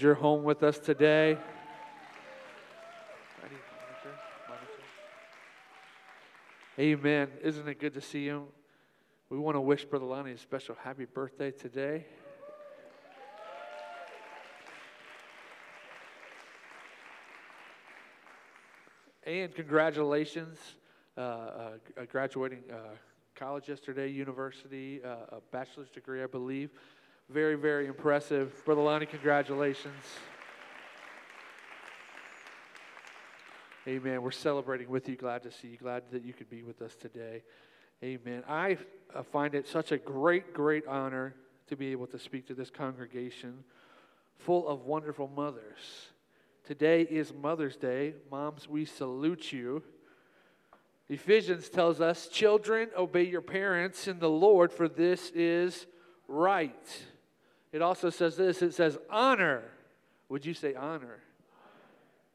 You're home with us today. Amen. Isn't it good to see you? We want to wish Brother Lonnie a special happy birthday today. And congratulations, uh, uh, graduating uh, college yesterday, university, uh, a bachelor's degree, I believe. Very, very impressive. Brother Lonnie, congratulations. Amen. We're celebrating with you. Glad to see you. Glad that you could be with us today. Amen. I uh, find it such a great, great honor to be able to speak to this congregation full of wonderful mothers. Today is Mother's Day. Moms, we salute you. Ephesians tells us, Children, obey your parents in the Lord, for this is right. It also says this it says, honor. Would you say honor?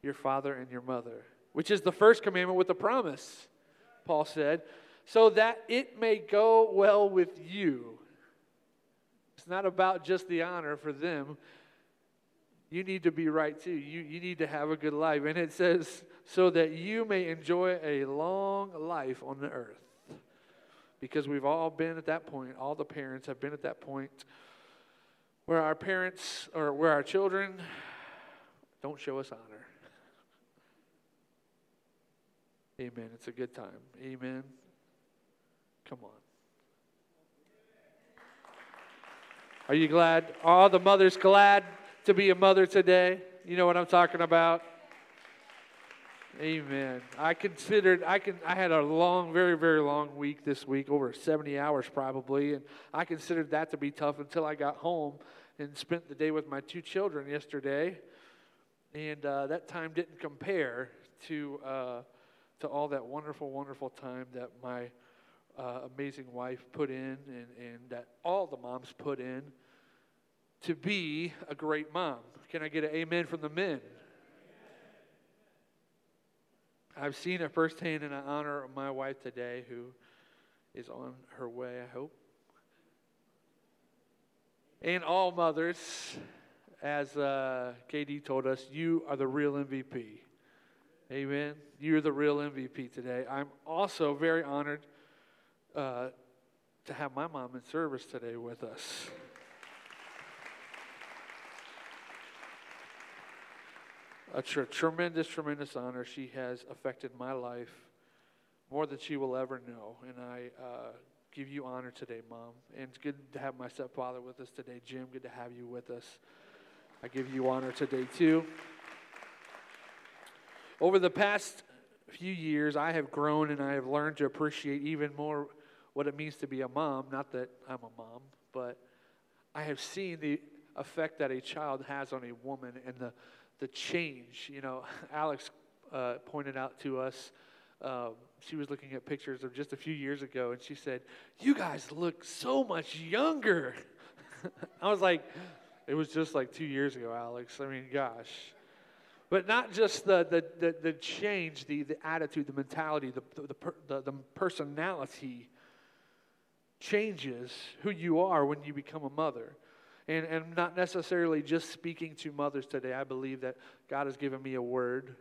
Your father and your mother, which is the first commandment with a promise, Paul said, so that it may go well with you. It's not about just the honor for them. You need to be right too. You, you need to have a good life. And it says, so that you may enjoy a long life on the earth. Because we've all been at that point, all the parents have been at that point where our parents or where our children don't show us honor. Amen. It's a good time. Amen. Come on. Are you glad? Are the mothers glad to be a mother today? You know what I'm talking about? Amen. I considered I can I had a long, very, very long week this week, over 70 hours probably, and I considered that to be tough until I got home and spent the day with my two children yesterday. And uh, that time didn't compare to uh, to all that wonderful, wonderful time that my uh, amazing wife put in and, and that all the moms put in to be a great mom. Can I get an amen from the men? I've seen it firsthand, and I honor my wife today, who is on her way, I hope. And all mothers, as uh, KD told us, you are the real MVP. Amen. You're the real MVP today. I'm also very honored uh, to have my mom in service today with us. A tr- tremendous, tremendous honor. She has affected my life more than she will ever know. And I uh, give you honor today, Mom. And it's good to have my stepfather with us today. Jim, good to have you with us. I give you honor today, too. Over the past few years, I have grown and I have learned to appreciate even more what it means to be a mom. Not that I'm a mom, but I have seen the effect that a child has on a woman and the the change. You know, Alex uh, pointed out to us, um, she was looking at pictures of just a few years ago, and she said, You guys look so much younger. I was like, It was just like two years ago, Alex. I mean, gosh. But not just the, the, the, the change, the, the attitude, the mentality, the, the, the, the personality changes who you are when you become a mother and, and not necessarily just speaking to mothers today. I believe that God has given me a word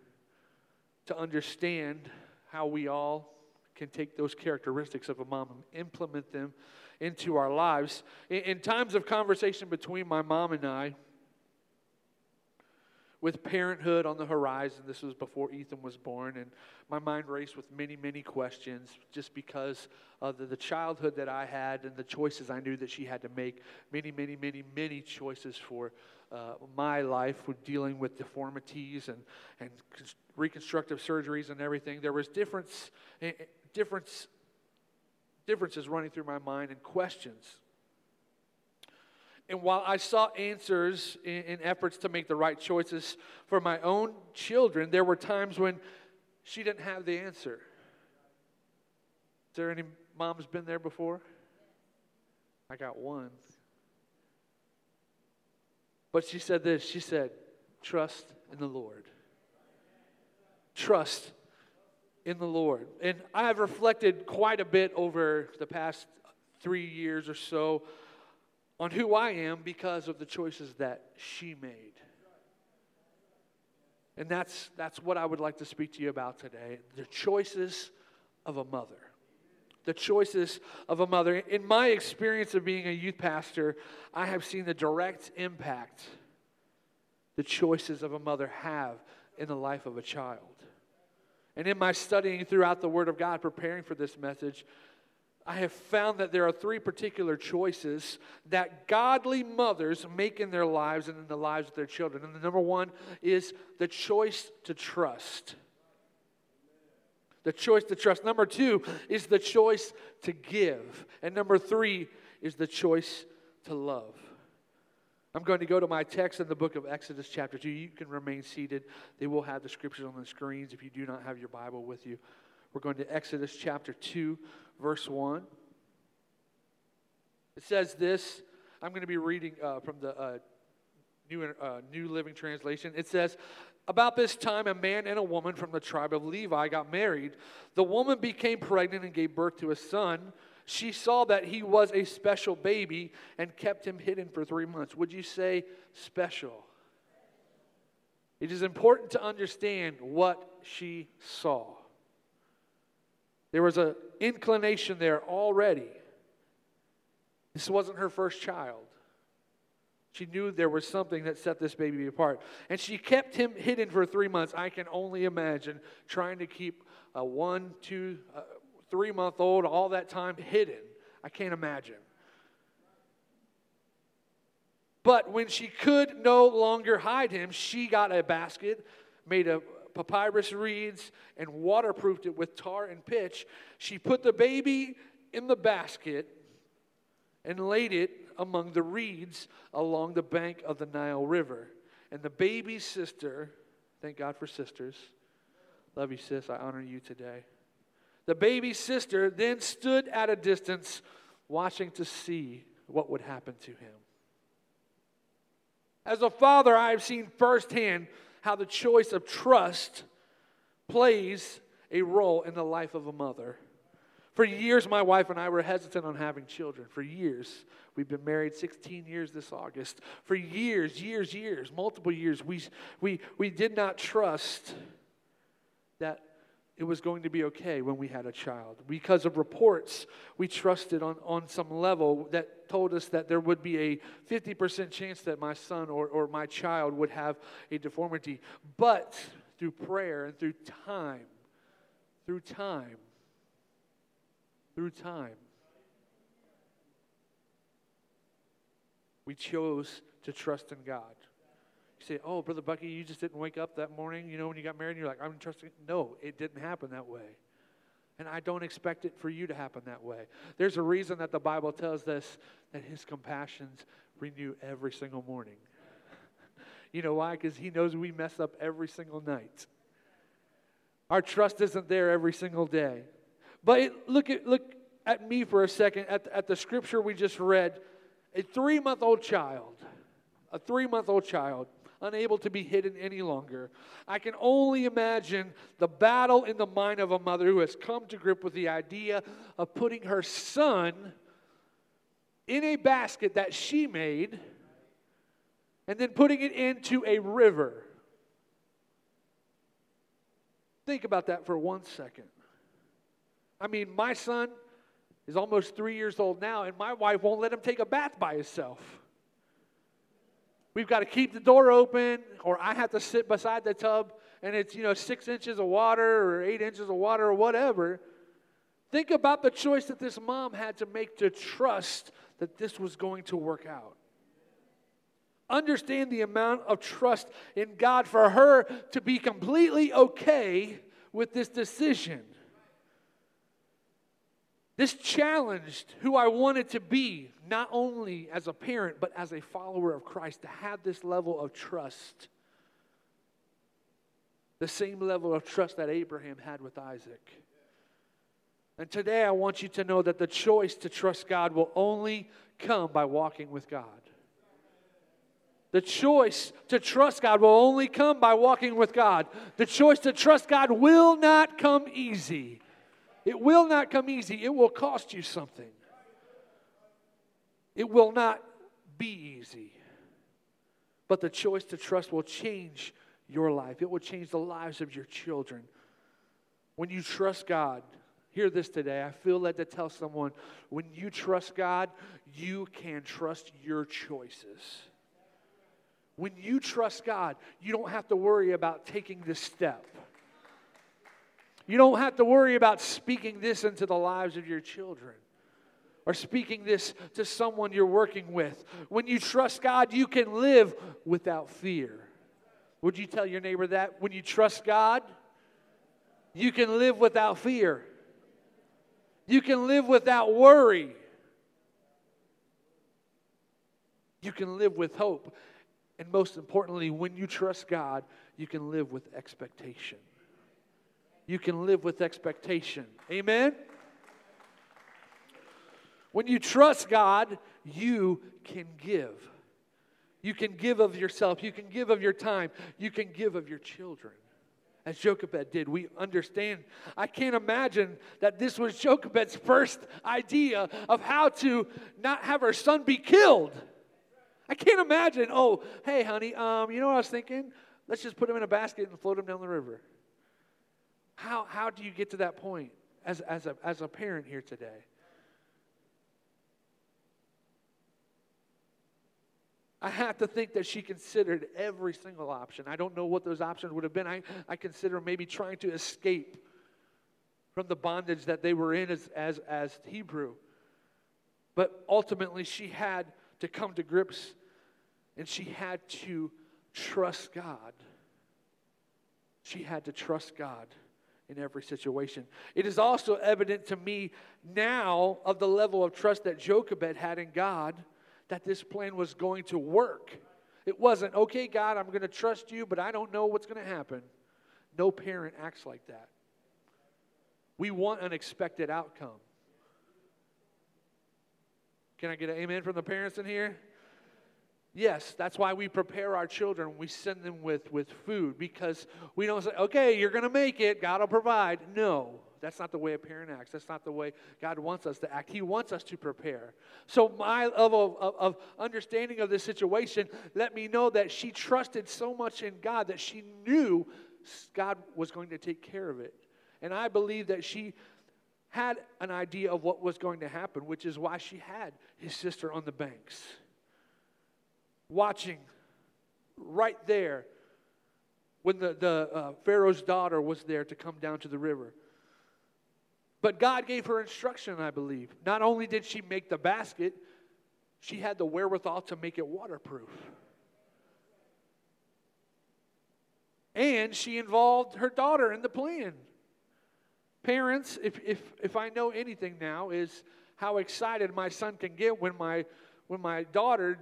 to understand how we all can take those characteristics of a mom and implement them into our lives. In, in times of conversation between my mom and I, with parenthood on the horizon. This was before Ethan was born, and my mind raced with many, many questions just because of the, the, childhood that I had and the choices I knew that she had to make. Many, many, many, many choices for uh, my life with dealing with deformities and, and reconstructive surgeries and everything. There was difference, eh, eh, difference, differences running through my mind and questions and while I sought answers in, in, efforts to make the right choices for my own children, there were times when she didn't have the answer. Is there any moms been there before? I got one. But she said this she said, Trust in the Lord. Trust in the Lord. And I have reflected quite a bit over the past three years or so on who I am because of the choices that she made. And that's, that's what I would like to speak to you about today the choices of a mother. The choices of a mother. In my experience of being a youth pastor, I have seen the direct impact the choices of a mother have in the life of a child. And in my studying throughout the Word of God, preparing for this message, I have found that there are three particular choices that godly mothers make in their lives and in the lives of their children. And the number one is the choice to trust. The choice to trust. Number two is the choice to give. And number three is the choice to love. I'm going to go to my text in the book of Exodus, chapter 2. You can remain seated. They will have the scriptures on the screens if you do not have your Bible with you. We're going to Exodus, chapter 2, verse 1. It says this. I'm going to be reading uh, from the uh, New, uh, New Living Translation. It says, About this time, a man and a woman from the tribe of Levi got married. The woman became pregnant and gave birth to a son. She saw that he was a special baby and kept him hidden for three months. Would you say special? It is important to understand what she saw. There was an inclination there already. This wasn't her first child. She knew there was something that set this baby apart. And she kept him hidden for three months. I can only imagine trying to keep a one, two, uh, three month old all that time hidden. I can't imagine. But when she could no longer hide him, she got a basket made of papyrus reeds and waterproofed it with tar and pitch. She put the baby in the basket and laid it among the reeds along the bank of the Nile River. And the baby's sister, thank God for sisters. Love you, sis. I honor you today. The baby's sister then stood at a distance, watching to see what would happen to him. As a father, I have seen firsthand how the choice of trust plays a role in the life of a mother. For years, my wife and I were hesitant on having children. For years, we've been married 16 years this August. For years, years, years, multiple years, we, we, we did not trust that it was going to be okay when we had a child. Because of reports, we trusted on, on some level that told us that there would be a 50% chance that my son or, or my child would have a deformity. But through prayer and through time, through time, through time, we chose to trust in God. Say, oh, Brother Bucky, you just didn't wake up that morning, you know, when you got married, and you're like, I'm trusting. No, it didn't happen that way. And I don't expect it for you to happen that way. There's a reason that the Bible tells us that his compassions renew every single morning. you know why? Because he knows we mess up every single night. Our trust isn't there every single day. But look, at, look at me for a second, at, at the scripture we just read. A three month old child, a three month old child unable to be hidden any longer. I can only imagine the battle in the mind of a mother who has come to grip with the idea of putting her son in a basket that she made and then putting it into a river. Think about that for one second. I mean, my son is almost three years old now, and my wife won't let him take a bath by himself. We've got to keep the door open, or I have to sit beside the tub and it's, you know, six inches of water or eight inches of water or whatever. Think about the choice that this mom had to make to trust that this was going to work out. Understand the amount of trust in God for her to be completely okay with this decision. This challenged who I wanted to be, not only as a parent, but as a follower of Christ, to have this level of trust. The same level of trust that Abraham had with Isaac. And today I want you to know that the choice to trust God will only come by walking with God. The choice to trust God will only come by walking with God. The choice to trust God will not come easy. It will not come easy, it will cost you something. It will not be easy. But the choice to trust will change your life, it will change the lives of your children. When you trust God, hear this today. I feel led to tell someone when you trust God, you can trust your choices. When you trust God, you don't have to worry about taking this step. You don't have to worry about speaking this into the lives of your children or speaking this to someone you're working with. When you trust God, you can live without fear. Would you tell your neighbor that? When you trust God, you can live without fear. You can live without worry. You can live with hope. And most importantly, when you trust God, you can live with expectation. You can live with expectation. Amen? When you trust God, you can give. You can give of yourself. You can give of your time. You can give of your children. As Jochebed did, we understand. I can't imagine that this was Jochebed's first idea of how to not have her son be killed. I can't imagine, oh, hey, honey, um, you know what I was thinking? Let's just put him in a basket and float him down the river. How, how do you get to that point as, as, a, as a parent here today? I have to think that she considered every single option. I don't know what those options would have been. I, I consider maybe trying to escape from the bondage that they were in as, as, as Hebrew. But ultimately, she had to come to grips and she had to trust God. She had to trust God in every situation. It is also evident to me now of the level of trust that Jochebed had in God that this plan was going to work. It wasn't, okay, God, I'm going to trust you, but I don't know what's going to happen. No parent acts like that. We want an expected outcome. Can I get an amen from the parents in here? Yes, that's why we prepare our children. We send them with, with food because we don't say, okay, you're going to make it, God will provide. No, that's not the way a parent acts. That's not the way God wants us to act. He wants us to prepare. So, my level of, of, of understanding of this situation let me know that she trusted so much in God that she knew God was going to take care of it. And I believe that she had an idea of what was going to happen, which is why she had his sister on the banks, watching right there when the, the uh, Pharaoh's daughter was there to come down to the river. But God gave her instruction, I believe. Not only did she make the basket, she had the wherewithal to make it waterproof. And she involved her daughter in the plan. Parents, if, if, if I know anything now, is how excited my son can get when my, when my daughter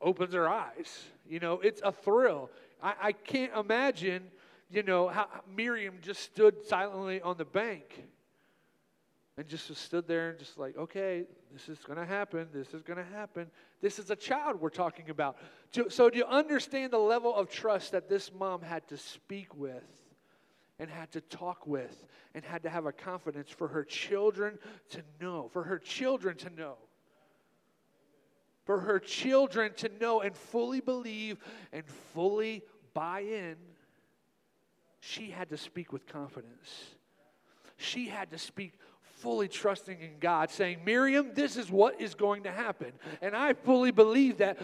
opens her eyes. You know, it's a thrill. I, I can't imagine, you know, how Miriam just stood silently on the bank and just stood there and just like, okay, this is going to happen. This is going to happen. This is a child we're talking about. So, do you understand the level of trust that this mom had to speak with and had to talk with and had to have a confidence for her children to know, for her children to know? For her children to know and fully believe and fully buy in, she had to speak with confidence. She had to speak fully trusting in God, saying, Miriam, this is what is going to happen. And I fully believe that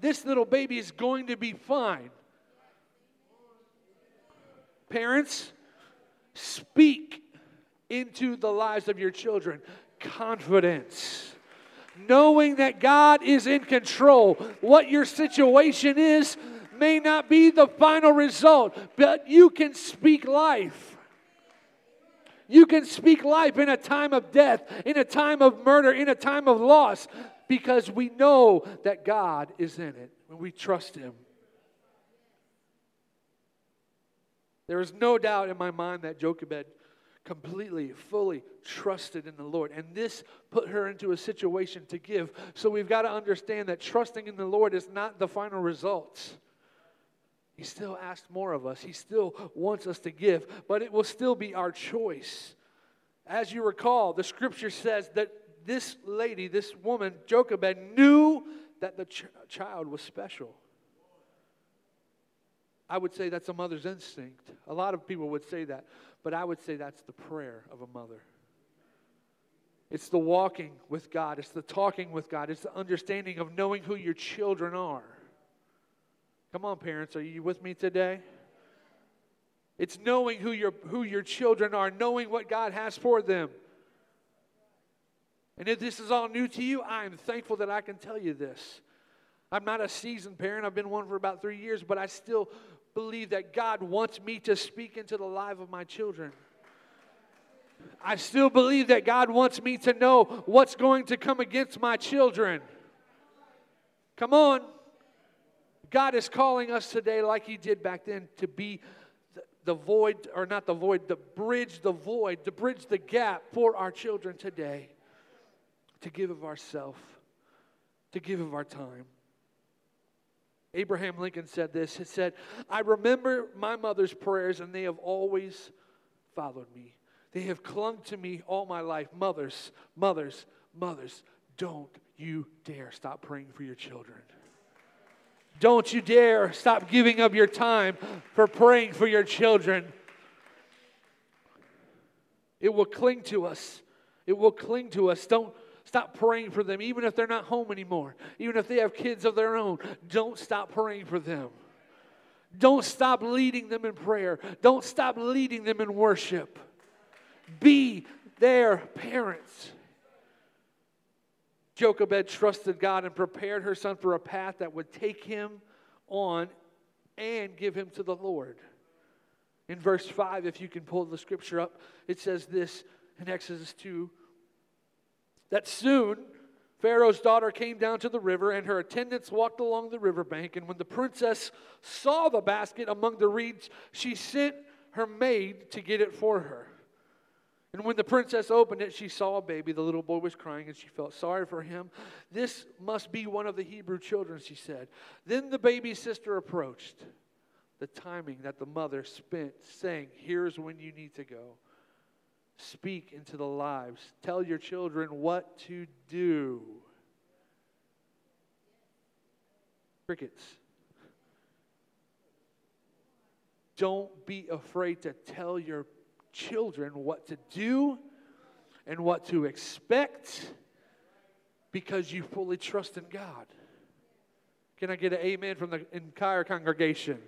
this little baby is going to be fine. Parents, speak into the lives of your children confidence. Knowing that God is in control. What your situation is may not be the final result, but you can speak life. You can speak life in a time of death, in a time of murder, in a time of loss, because we know that God is in it when we trust Him. There is no doubt in my mind that Jochebed completely, fully trusted in the Lord. And this put her into a situation to give. So we've got to understand that trusting in the Lord is not the final results. He still asks more of us. He still wants us to give, but it will still be our choice. As you recall, the scripture says that this lady, this woman, Jochebed, knew that the ch- child was special. I would say that's a mother's instinct. A lot of people would say that, but I would say that's the prayer of a mother. It's the walking with God, it's the talking with God, it's the understanding of knowing who your children are. Come on, parents, are you with me today? It's knowing who your, who your children are, knowing what God has for them. And if this is all new to you, I am thankful that I can tell you this. I'm not a seasoned parent, I've been one for about three years, but I still believe that God wants me to speak into the life of my children. I still believe that God wants me to know what's going to come against my children. Come on. God is calling us today, like He did back then, to be the, void, or not the void, to bridge the void, to bridge the gap for our children today, to give of ourself, to give of our time. Abraham Lincoln said this. He said, I remember my mother's prayers, and they have always followed me. They have clung to me all my life. Mothers, mothers, mothers, don't you dare stop praying for your children. Don't you dare stop giving up your time for praying for your children. It will cling to us. It will cling to us. Don't stop praying for them, even if they're not home anymore, even if they have kids of their own. Don't stop praying for them. Don't stop leading them in prayer. Don't stop leading them in worship. Be their parents. Jochebed trusted God and prepared her son for a path that would take him on and give him to the Lord. In verse 5, if you can pull the scripture up, it says this in Exodus 2 that soon Pharaoh's daughter came down to the river, and her attendants walked along the riverbank. And when the princess saw the basket among the reeds, she sent her maid to get it for her. And when the princess opened it, she saw a baby. The little boy was crying, and she felt sorry for him. This must be one of the Hebrew children, she said. Then the baby's sister approached. The timing that the mother spent saying, Here's when you need to go. Speak into the lives. Tell your children what to do. Crickets. Don't be afraid to tell your children what to do and what to expect because you fully trust in God. Can I get an amen from the entire congregation?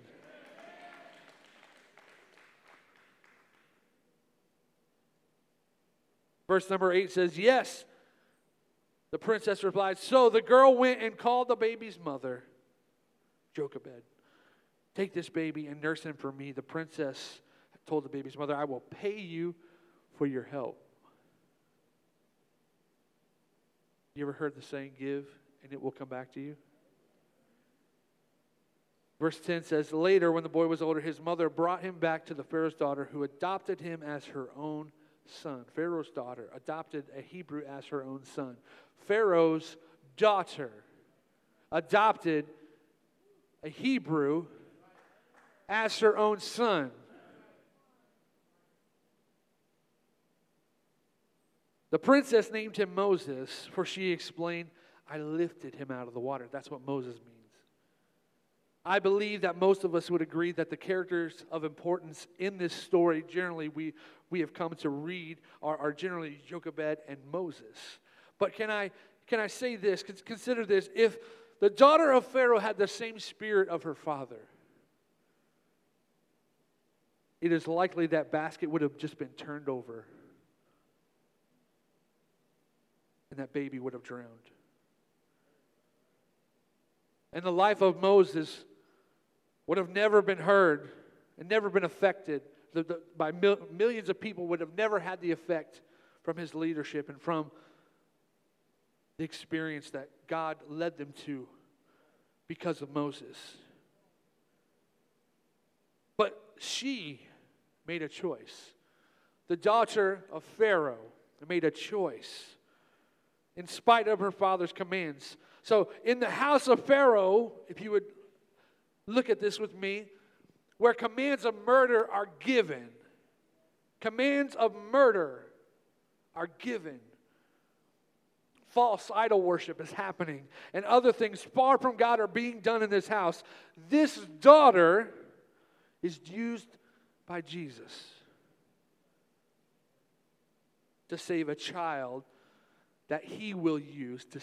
Verse number 8 says, Yes. The princess replied, So the girl went and called the baby's mother, Jochebed. Take this baby and nurse him for me. The princess told the baby's mother, I will pay you for your help. You ever heard the saying, give and it will come back to you? Verse 10 says, Later, when the boy was older, his mother brought him back to the Pharaoh's daughter, who adopted him as her own son. Pharaoh's daughter adopted a Hebrew as her own son. Pharaoh's daughter adopted a Hebrew as her own son. The princess named him Moses, for she explained, I lifted him out of the water. That's what Moses means. I believe that most of us would agree that the characters of importance in this story, generally, we, we have come to read, are, are generally Jochebed and Moses. But can I, can I say this? Consider this. If the daughter of Pharaoh had the same spirit of her father, it is likely that basket would have just been turned over and that baby would have drowned. And the life of Moses would have never been heard and never been affected the, the, by mil- millions of people, would have never had the effect from his leadership and from the experience that God led them to because of Moses. But she made a choice. The daughter of Pharaoh made a choice in spite of her father's commands. So, in the house of Pharaoh, if you would look at this with me, where commands of murder are given, commands of murder are given. False idol worship is happening, and other things far from God are being done in this house. This daughter is used by Jesus to save a child that he will use to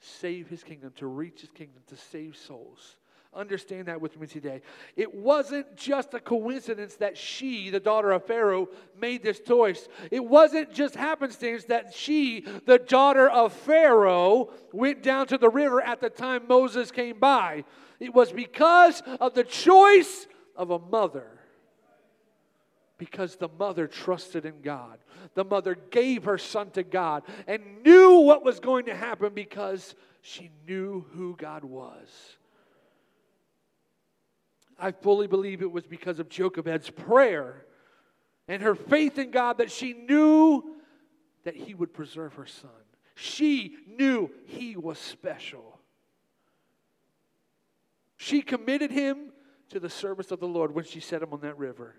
save his kingdom, to reach his kingdom, to save souls. Understand that with me today. It wasn't just a coincidence that she, the daughter of Pharaoh, made this choice. It wasn't just happenstance that she, the daughter of Pharaoh, went down to the river at the time Moses came by. It was because of the choice of a mother. Because the mother trusted in God. The mother gave her son to God and knew what was going to happen because she knew who God was. I fully believe it was because of Jochebed's prayer and her faith in God that she knew that he would preserve her son. She knew he was special. She committed him to the service of the Lord when she set him on that river.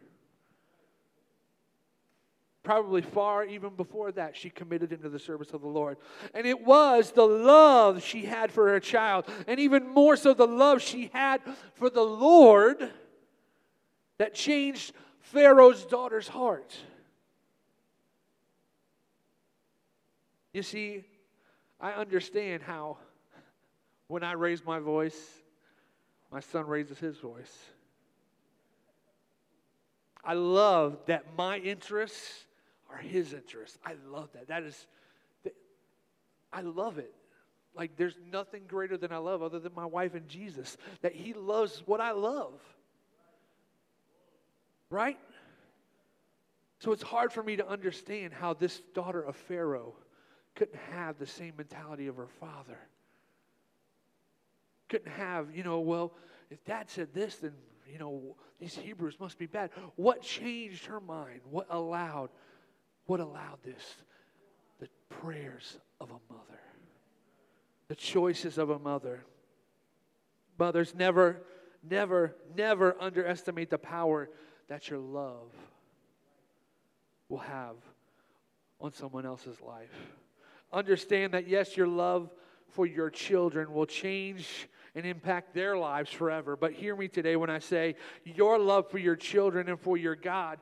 Probably far even before that, she committed into the service of the Lord. And it was the love she had for her child, and even more so the love she had for the Lord, that changed Pharaoh's daughter's heart. You see, I understand how when I raise my voice, my son raises his voice. I love that my interests are his interests. I love that. That is, I love it. Like there's nothing greater than I love other than my wife and Jesus. That he loves what I love. Right? So it's hard for me to understand how this daughter of Pharaoh couldn't have the same mentality of her father. Couldn't have, you know, well, if dad said this, then, you know, these Hebrews must be bad. What changed her mind? What allowed what allowed this? The prayers of a mother, the choices of a mother. Mothers, never, never, never underestimate the power that your love will have on someone else's life. Understand that, yes, your love for your children will change and impact their lives forever. But hear me today when I say your love for your children and for your God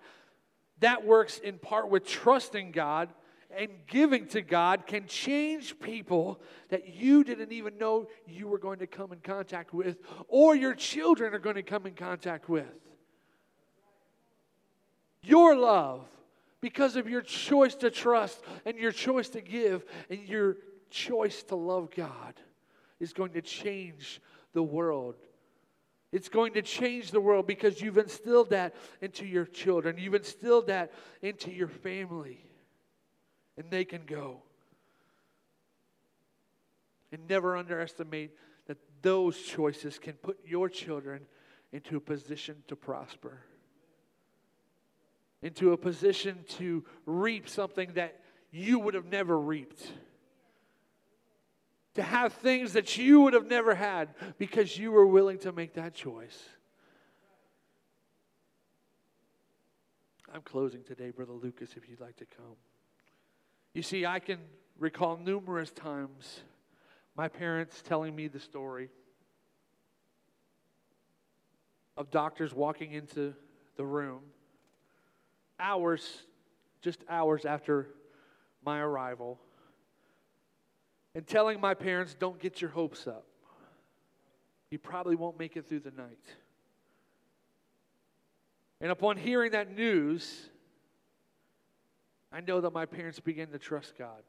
that works in part with trusting God and giving to God can change people that you didn't even know you were going to come in contact with or your children are going to come in contact with. Your love, because of your choice to trust and your choice to give and your choice to love God, is going to change the world it's going to change the world because you've instilled that into your children. You've instilled that into your family. And they can go. And never underestimate that those choices can put your children into a position to prosper, into a position to reap something that you would have never reaped to have things that you would have never had because you were willing to make that choice. I'm closing today, Brother Lucas, if you'd like to come. You see, I can recall numerous times my parents telling me the story of doctors walking into the room hours, just hours after my arrival and telling my parents, don't get your hopes up. You probably won't make it through the night. And upon hearing that news, I know that my parents began to trust God.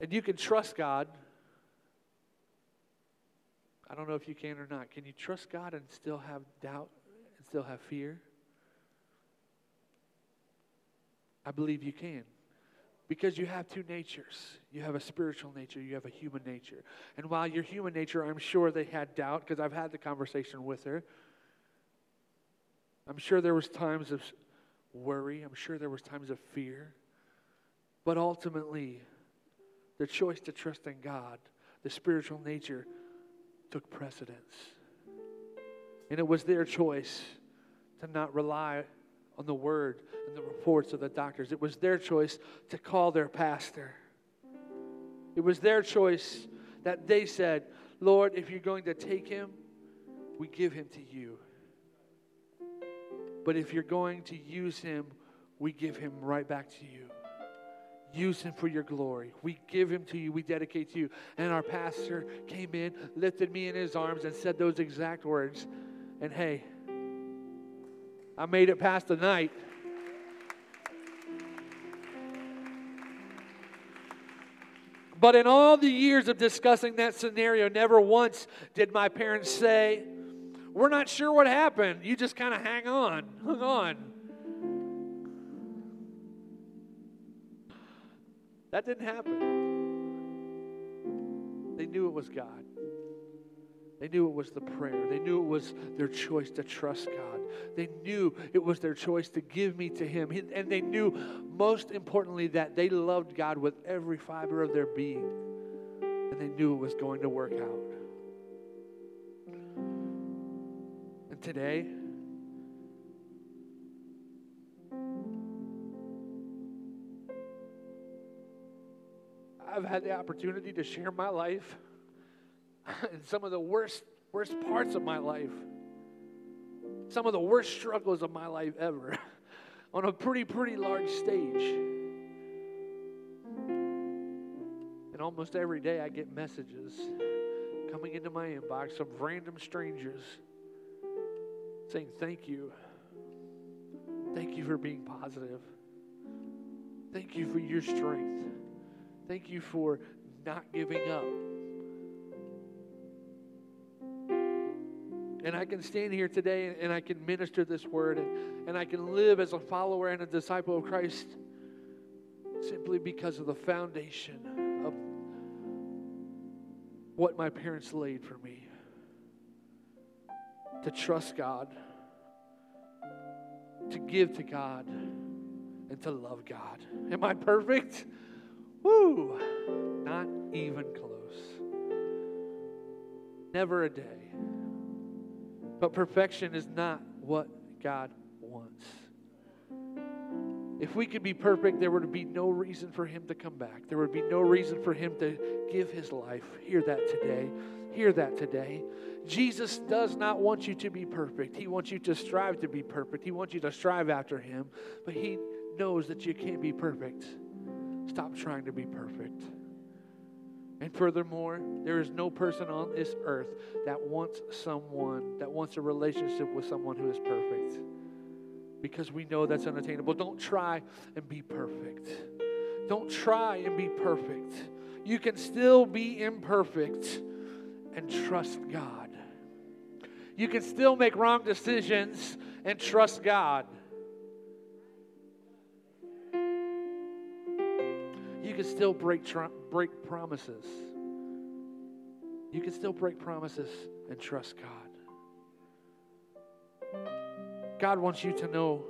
And you can trust God. I don't know if you can or not. Can you trust God and still have doubt and still have fear? I believe you can. Because you have two natures. You have a spiritual nature, you have a human nature. And while your human nature, I'm sure they had doubt because I've had the conversation with her. I'm sure there was times of worry, I'm sure there was times of fear. But ultimately, the choice to trust in God, the spiritual nature took precedence. And it was their choice to not rely on the word and the reports of the doctors. It was their choice to call their pastor. It was their choice that they said, Lord, if you're going to take him, we give him to you. But if you're going to use him, we give him right back to you. Use him for your glory. We give him to you. We dedicate to you. And our pastor came in, lifted me in his arms, and said those exact words. And hey, I made it past the night. But in all the years of discussing that scenario, never once did my parents say, We're not sure what happened. You just kind of hang on, hung on. That didn't happen. They knew it was God. They knew it was the prayer. They knew it was their choice to trust God. They knew it was their choice to give me to Him. And they knew, most importantly, that they loved God with every fiber of their being. And they knew it was going to work out. And today, I've had the opportunity to share my life some of the worst, worst parts of my life, some of the worst struggles of my life ever, on a pretty, pretty large stage. And almost every day I get messages coming into my inbox from random strangers saying, Thank you. Thank you for being positive. Thank you for your strength. Thank you for not giving up. And I can stand here today and I can minister this word and, and I can live as a follower and a disciple of Christ simply because of the foundation of what my parents laid for me to trust God, to give to God, and to love God. Am I perfect? Woo! Not even close. Never a day. But perfection is not what God wants. If we could be perfect, there would be no reason for him to come back. There would be no reason for him to give his life. Hear that today. Hear that today. Jesus does not want you to be perfect. He wants you to strive to be perfect. He wants you to strive after him, but he knows that you can't be perfect. Stop trying to be perfect. And furthermore, there is no person on this earth that wants someone, that wants a relationship with someone who is perfect. Because we know that's unattainable. Don't try and be perfect. Don't try and be perfect. You can still be imperfect and trust God. You can still make wrong decisions and trust God. Can still break, tr- break promises. You can still break promises and trust God. God wants you to know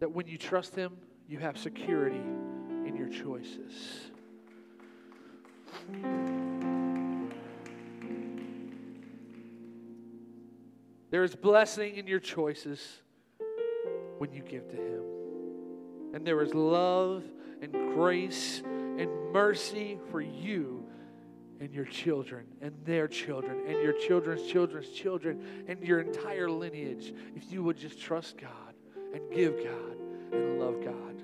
that when you trust Him, you have security in your choices. There is blessing in your choices when you give to Him. And there is love and grace and mercy for you and your children and their children and your children's children's children and your entire lineage if you would just trust God and give God and love God.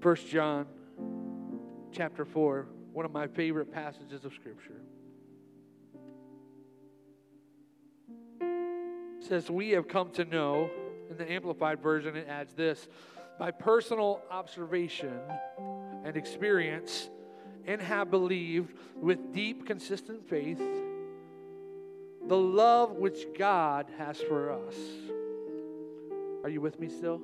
First John chapter 4, one of my favorite passages of scripture. says we have come to know in the Amplified Version, it adds this by personal observation and experience, and have believed with deep, consistent faith the love which God has for us. Are you with me still?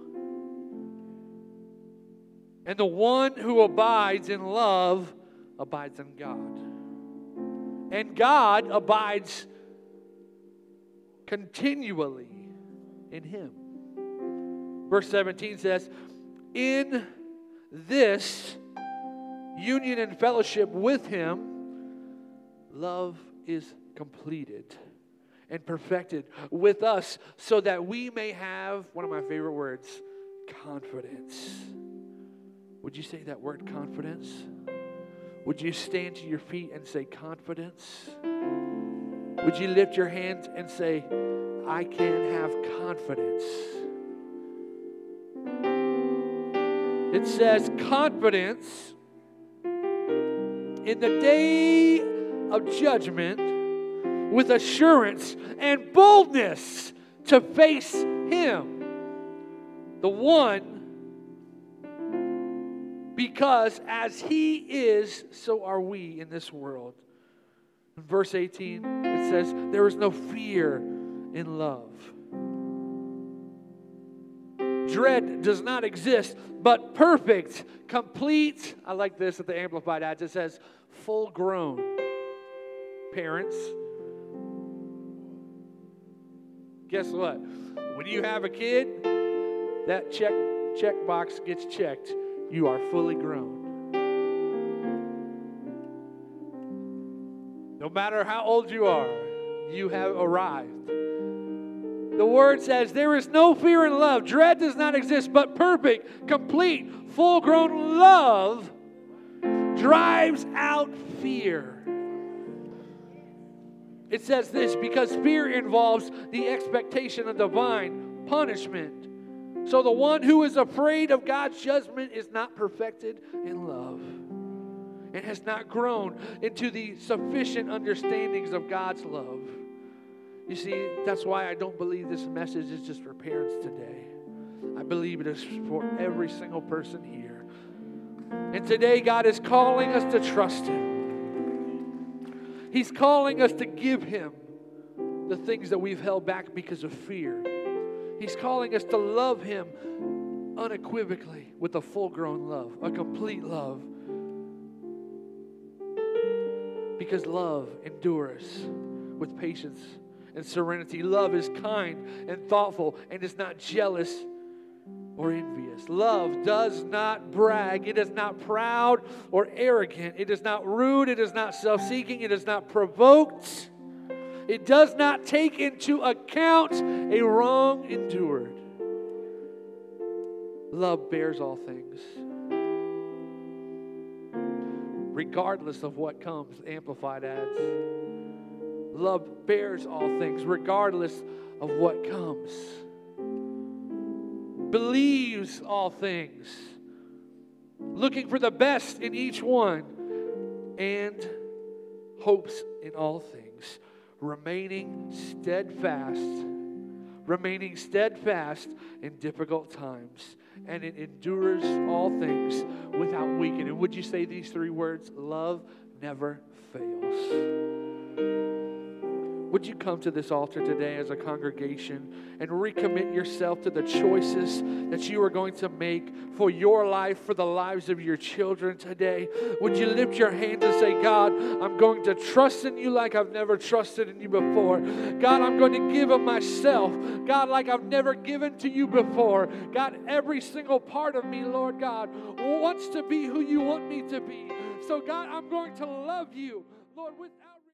And the one who abides in love abides in God. And God abides continually in him. Verse 17 says, In this union and fellowship with Him, love is completed and perfected with us so that we may have one of my favorite words confidence. Would you say that word confidence? Would you stand to your feet and say, Confidence? Would you lift your hands and say, I can have confidence? It says, Confidence in the day of judgment with assurance and boldness to face Him, the one because as he is, so are we in this world. In verse 18, it says, There is no fear in love. Dread does not exist, but perfect, complete. I like this at the Amplified Adds. It says, full grown. Parents, guess what? When you have a kid, that check check box gets checked you are fully grown. No matter how old you are, you have arrived. The word says, There is no fear in love. Dread does not exist, but perfect, complete, full grown love drives out fear. It says this because fear involves the expectation of divine punishment. So the one who is afraid of God's judgment is not perfected in love and has not grown into the sufficient understandings of God's love. You see, that's why I don't believe this message is just for parents today. I believe it is for every single person here. And today, God is calling us to trust Him. He's calling us to give Him the things that we've held back because of fear. He's calling us to love Him unequivocally with a full grown love, a complete love. Because love endures with patience and serenity. Love is kind and thoughtful and is not jealous or envious. Love does not brag. It is not proud or arrogant. It is not rude. It is not self seeking. It is not provoked. It does not take into account a wrong endured. Love bears all things. Regardless of what comes, Amplified adds. Love bears all things, regardless of what comes. Believes all things, looking for the best in each one, and hopes in all things remaining steadfast, remaining steadfast in difficult times, and it endures all things without weakening. Would you say these three words? Love never fails. Would you come to this altar today as a congregation and recommit yourself to the choices that you are going to make for your life, for the lives of your children today? Would you lift your hand and say, God, I'm going to trust in you like I've never trusted in you before. God, I'm going to give of myself, God, like I've never given to you before. God, every single part of me, Lord God, wants to be who you want me to be. So, God, I'm going to love you, Lord, without